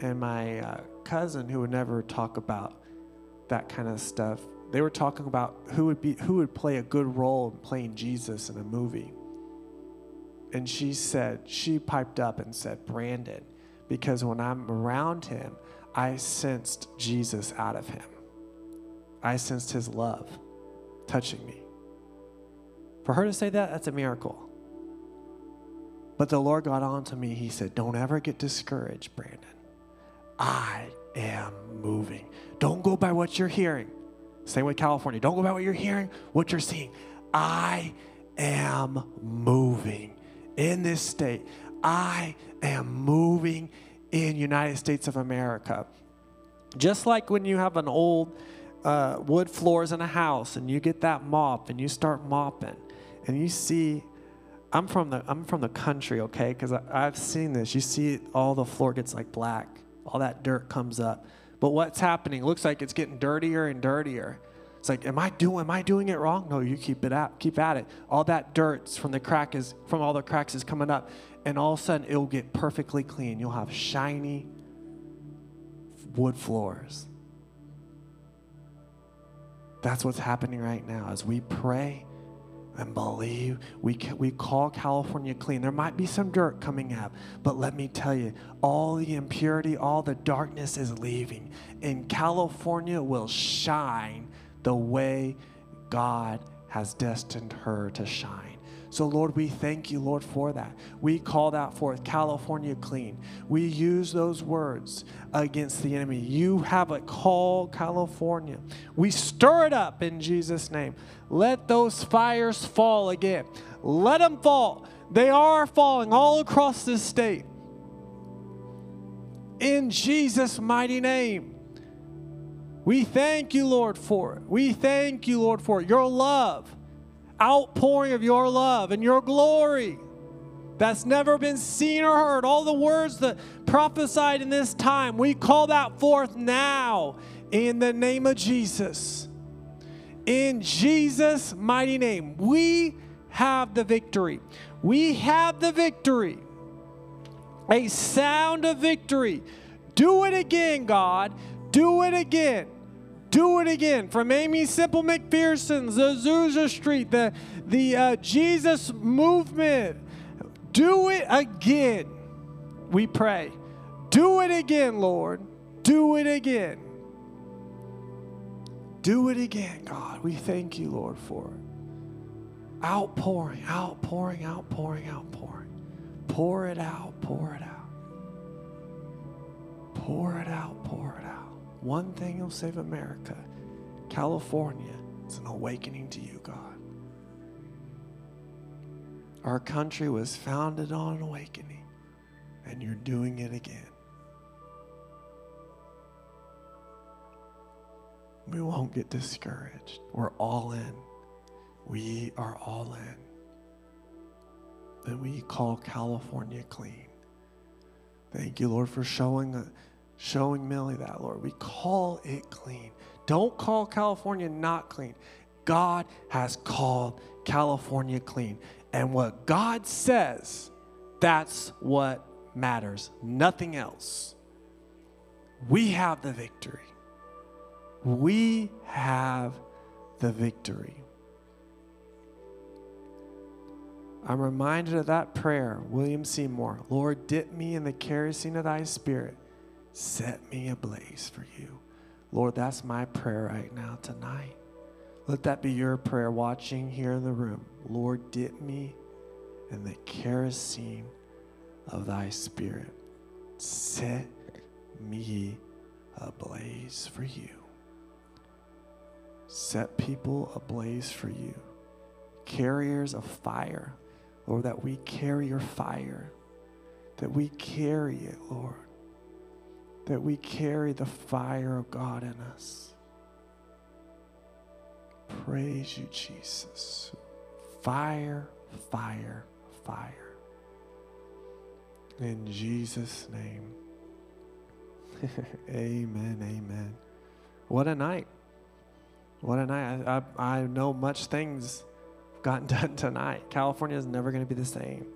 And my uh, cousin, who would never talk about that kind of stuff, they were talking about who would be who would play a good role in playing Jesus in a movie. And she said, she piped up and said, Brandon, because when I'm around him, I sensed Jesus out of him. I sensed his love touching me. For her to say that, that's a miracle. But the Lord got on to me. He said, Don't ever get discouraged, Brandon. I am moving. Don't go by what you're hearing. Same with California. Don't go by what you're hearing, what you're seeing. I am moving in this state. I am moving in United States of America. Just like when you have an old uh, wood floors in a house and you get that mop and you start mopping and you see I'm from the I'm from the country, okay? Because I've seen this. You see all the floor gets like black, all that dirt comes up. But what's happening? It looks like it's getting dirtier and dirtier. It's like, am I doing am I doing it wrong? No, you keep it at keep at it. All that dirt's from the crack is from all the cracks is coming up, and all of a sudden it'll get perfectly clean. You'll have shiny wood floors. That's what's happening right now as we pray and believe. We, we call California clean. There might be some dirt coming up, but let me tell you, all the impurity, all the darkness is leaving. And California will shine the way God has destined her to shine. So, Lord, we thank you, Lord, for that. We call that forth California clean. We use those words against the enemy. You have a call, California. We stir it up in Jesus' name. Let those fires fall again. Let them fall. They are falling all across this state. In Jesus' mighty name. We thank you, Lord, for it. We thank you, Lord, for it. Your love outpouring of your love and your glory that's never been seen or heard. All the words that prophesied in this time, we call that forth now in the name of Jesus. In Jesus' mighty name, we have the victory. We have the victory. A sound of victory. Do it again, God. Do it again. Do it again. From Aimee Semple McPherson's, the Azusa Street, the, the uh, Jesus movement. Do it again. We pray. Do it again, Lord. Do it again. Do it again, God. We thank you, Lord, for it. Outpouring, outpouring, outpouring, outpouring. Pour it out, pour it out. Pour it out, pour it out. One thing will save America. California is an awakening to you, God. Our country was founded on an awakening, and you're doing it again. We won't get discouraged. We're all in. We are all in. And we call California clean. Thank you, Lord, for showing, showing Millie that, Lord. We call it clean. Don't call California not clean. God has called California clean. And what God says, that's what matters. Nothing else. We have the victory. We have the victory. I'm reminded of that prayer, William Seymour. Lord, dip me in the kerosene of thy spirit. Set me ablaze for you. Lord, that's my prayer right now tonight. Let that be your prayer watching here in the room. Lord, dip me in the kerosene of thy spirit. Set me ablaze for you. Set people ablaze for you. Carriers of fire. Lord, that we carry your fire, that we carry it, Lord, that we carry the fire of God in us. Praise you, Jesus. Fire, fire, fire. In Jesus' name. [LAUGHS] amen, amen. What a night. What a night. I, I, I know much things gotten [LAUGHS] done tonight. California is never going to be the same.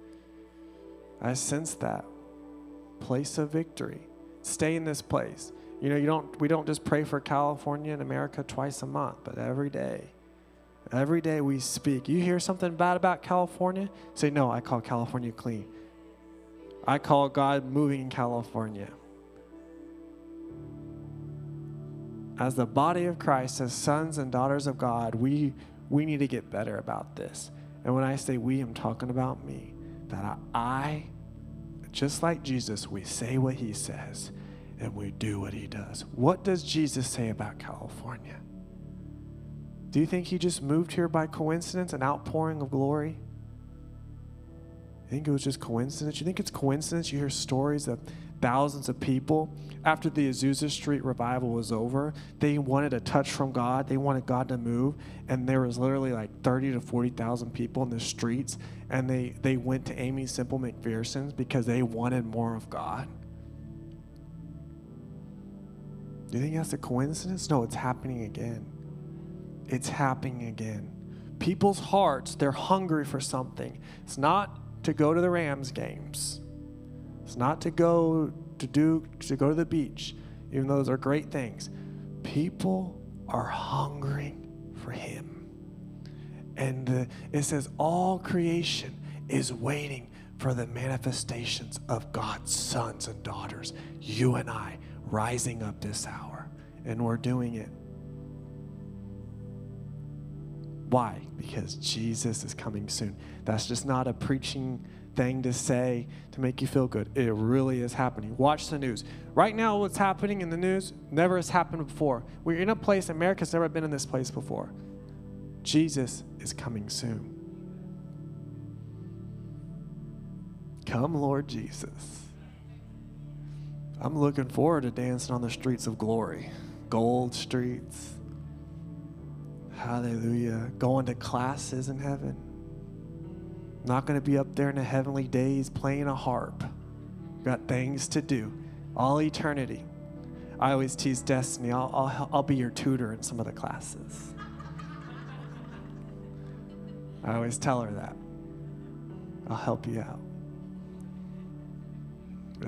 I sense that place of victory. Stay in this place. You know, you don't we don't just pray for California and America twice a month, but every day. Every day we speak. You hear something bad about California? Say, "No, I call California clean." I call God moving in California. As the body of Christ, as sons and daughters of God, we we need to get better about this. And when I say we, I'm talking about me. That I, I, just like Jesus, we say what he says and we do what he does. What does Jesus say about California? Do you think he just moved here by coincidence, an outpouring of glory? You think it was just coincidence? You think it's coincidence? You hear stories of thousands of people. After the Azusa Street revival was over, they wanted a touch from God. They wanted God to move, and there was literally like 30 to 40,000 people in the streets, and they they went to Aimee Semple McPherson's because they wanted more of God. Do you think that's a coincidence? No, it's happening again. It's happening again. People's hearts, they're hungry for something. It's not to go to the Rams games. It's not to go to do to go to the beach, even though those are great things. People are hungering for him. And it says all creation is waiting for the manifestations of God's sons and daughters, you and I, rising up this hour. And we're doing it. Why? Because Jesus is coming soon. That's just not a preaching thing to say to make you feel good. It really is happening. Watch the news. Right now, what's happening in the news never has happened before. We're in a place, America's never been in this place before. Jesus is coming soon. Come, Lord Jesus. I'm looking forward to dancing on the streets of glory, gold streets. Hallelujah. Going to classes in heaven. Not going to be up there in the heavenly days playing a harp. Got things to do all eternity. I always tease Destiny, I'll, I'll, I'll be your tutor in some of the classes. [LAUGHS] I always tell her that. I'll help you out.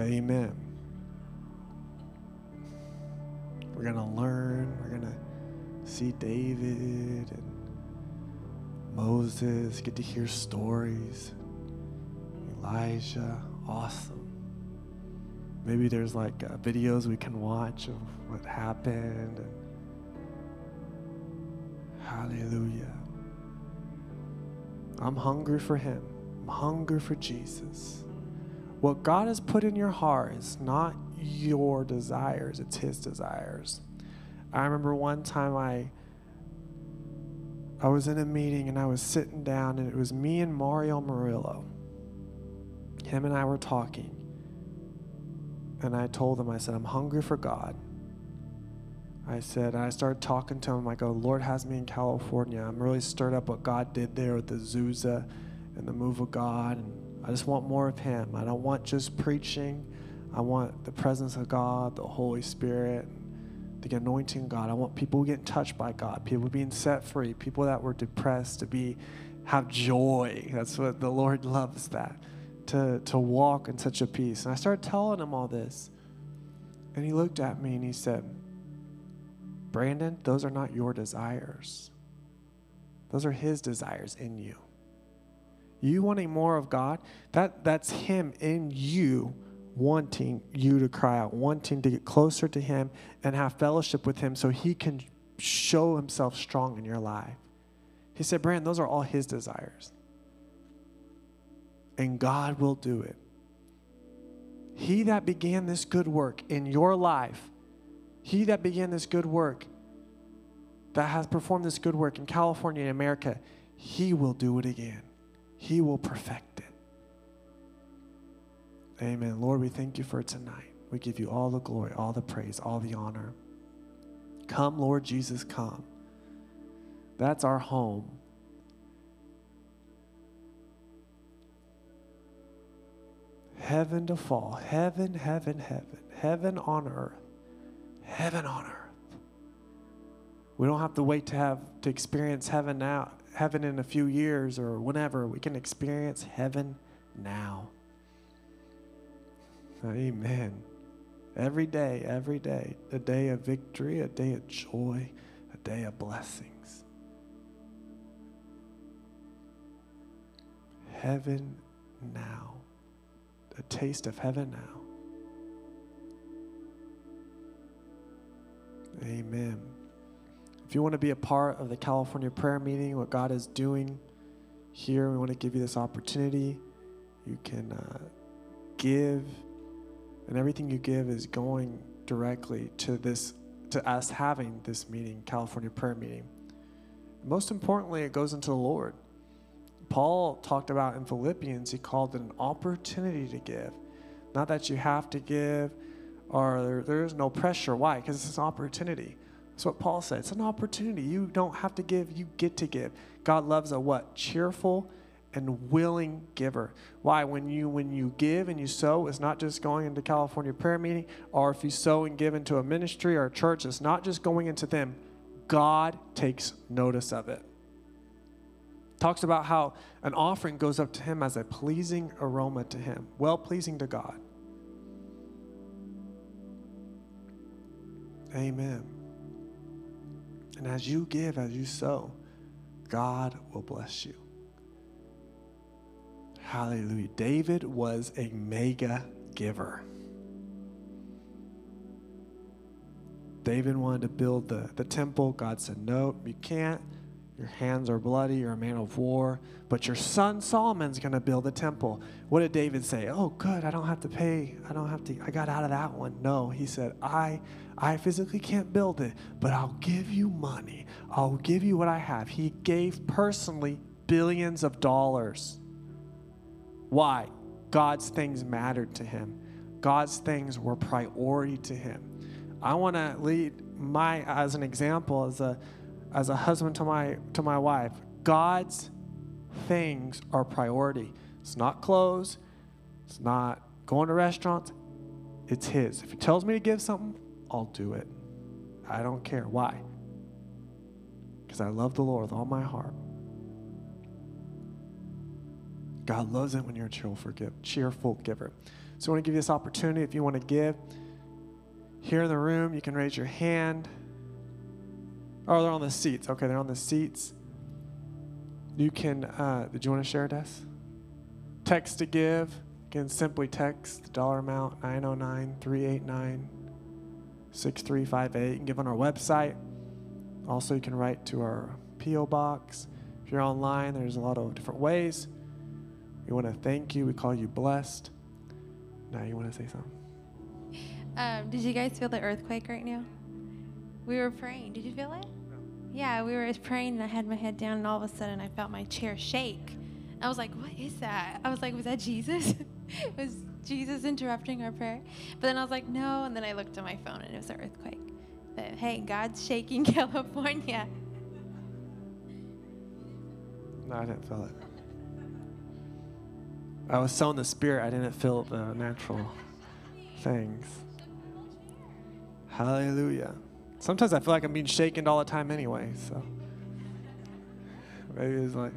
Amen. We're going to learn. We're going to see David and Moses, get to hear stories. Elijah, awesome. Maybe there's like uh, videos we can watch of what happened. Hallelujah. I'm hungry for Him. I'm hungry for Jesus. What God has put in your heart is not your desires, it's His desires. I remember one time I I was in a meeting and I was sitting down and it was me and Mario Murillo. Him and I were talking. And I told him, I said, I'm hungry for God. I said, I started talking to him. I go, oh, Lord has me in California. I'm really stirred up what God did there with the Azusa and the move of God. And I just want more of Him. I don't want just preaching. I want the presence of God, the Holy Spirit, the anointing God. I want people getting touched by God, people being set free, people that were depressed to be have joy. That's what the Lord loves that. To to walk in such a peace. And I started telling him all this. And he looked at me and he said, Brandon, those are not your desires. Those are his desires in you. You wanting more of God, that, that's him in you wanting you to cry out, wanting to get closer to him and have fellowship with him so he can show himself strong in your life. He said, Brand, those are all his desires. And God will do it. He that began this good work in your life he that began this good work, that has performed this good work in California and America, he will do it again. He will perfect. Amen. Lord, we thank you for tonight. We give you all the glory, all the praise, all the honor. Come, Lord Jesus, come. That's our home. Heaven to fall, heaven, heaven, heaven, heaven on earth heaven on earth. We don't have to wait to have to experience heaven now, heaven in a few years or whenever. We can experience heaven now. Amen. Every day, every day, a day of victory, a day of joy, a day of blessings. Heaven now. A taste of heaven now. Amen. If you want to be a part of the California prayer meeting, what God is doing here, we want to give you this opportunity. You can uh, give, and everything you give is going directly to this, to us having this meeting, California prayer meeting. Most importantly, it goes into the Lord. Paul talked about in Philippians, he called it an opportunity to give. Not that you have to give, or there, there is no pressure. Why? Because it's an opportunity. That's what Paul said. It's an opportunity. You don't have to give, you get to give. God loves a what? Cheerful and willing giver. Why? When you when you give and you sow, it's not just going into California prayer meeting, or if you sow and give into a ministry or a church, it's not just going into them. God takes notice of it. Talks about how an offering goes up to him as a pleasing aroma to him, well pleasing to God. Amen. And as you give, as you sow, God will bless you. Hallelujah. David was a mega giver. David wanted to build the, the temple. God said, No, you can't. Your hands are bloody. You're a man of war. But your son Solomon's going to build the temple. What did David say? Oh, good. I don't have to pay. I don't have to. I got out of that one. No, he said, I, I physically can't build it, but I'll give you money. I'll give you what I have. He gave personally billions of dollars. Why? God's things mattered to him. God's things were priority to him. I want to lead my as an example as a as a husband to my to my wife. God's things are priority. It's not clothes. It's not going to restaurants. It's his. If he tells me to give something, I'll do it. I don't care. Why? Because I love the Lord with all my heart. God loves it when you're a cheerful, cheerful giver. So I want to give you this opportunity. If you want to give here in the room, you can raise your hand. Oh, they're on the seats. Okay, they're on the seats. You can, uh, did you want to share, Des? Text to give. You can simply text the dollar amount 909 389 6358. You can give on our website. Also, you can write to our P.O. box. If you're online, there's a lot of different ways. We want to thank you. We call you blessed. Now, you want to say something? Um, did you guys feel the earthquake right now? We were praying. Did you feel it? Yeah, we were praying, and I had my head down, and all of a sudden, I felt my chair shake. I was like, "What is that?" I was like, "Was that Jesus? [LAUGHS] was Jesus interrupting our prayer?" But then I was like, "No," and then I looked at my phone, and it was an earthquake. But hey, God's shaking [LAUGHS] California. No, I didn't feel it. I was so in the spirit, I didn't feel the natural things. Hallelujah. Sometimes I feel like I'm being shaken all the time anyway, so maybe it's like,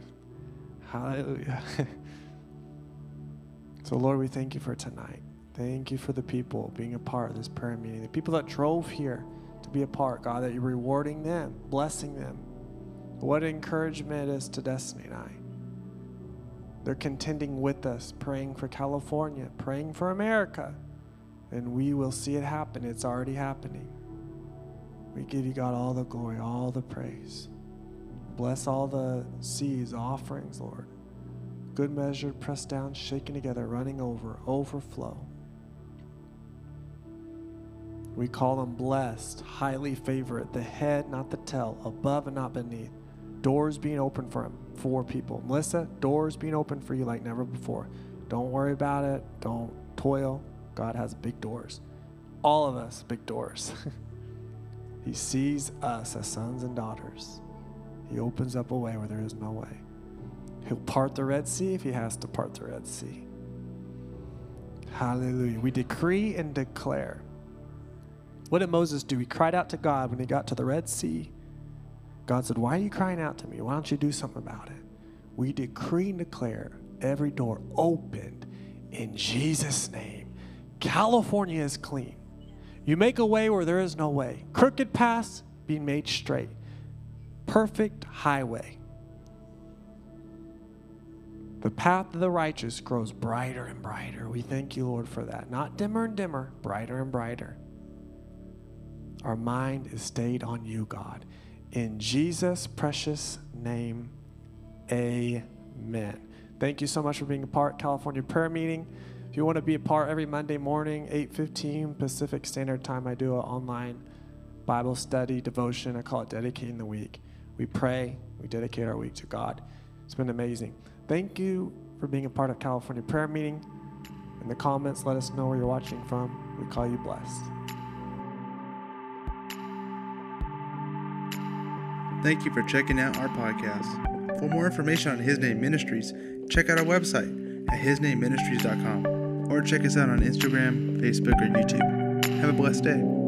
hallelujah. [LAUGHS] so, Lord, we thank you for tonight. Thank you for the people being a part of this prayer meeting, the people that drove here to be a part, God, that you're rewarding them, blessing them. What encouragement it is to Destiny I. They're contending with us, praying for California, praying for America, and we will see it happen. It's already happening. We give you, God, all the glory, all the praise. Bless all the seeds, offerings, Lord. Good measure, pressed down, shaken together, running over, overflow. We call them blessed, highly favored, the head, not the tail, above and not beneath. Doors being open for him, for people. Melissa, doors being open for you like never before. Don't worry about it. Don't toil. God has big doors. All of us, big doors. [LAUGHS] he sees us as sons and daughters. He opens up a way where there is no way. He'll part the Red Sea if he has to part the Red Sea. Hallelujah. We decree and declare. What did Moses do? He cried out to God when he got to the Red Sea. God said, Why are you crying out to me? Why don't you do something about it? We decree and declare every door opened in Jesus' name. California is clean. You make a way where there is no way. Crooked paths being made straight. Perfect highway. The path of the righteous grows brighter and brighter. We thank you, Lord, for that. Not dimmer and dimmer, brighter and brighter. Our mind is stayed on you, God. In Jesus' precious name, amen. Thank you so much for being a part of California prayer meeting. If you want to be a part every Monday morning, 8:15 Pacific Standard Time, I do an online Bible study devotion. I call it Dedicating the Week. We pray, we dedicate our week to God. It's been amazing. Thank you for being a part of California prayer meeting. In the comments, let us know where you're watching from. We call you blessed. Thank you for checking out our podcast. For more information on His Name Ministries, check out our website at hisnameministries.com or check us out on Instagram, Facebook, or YouTube. Have a blessed day.